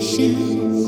reflection.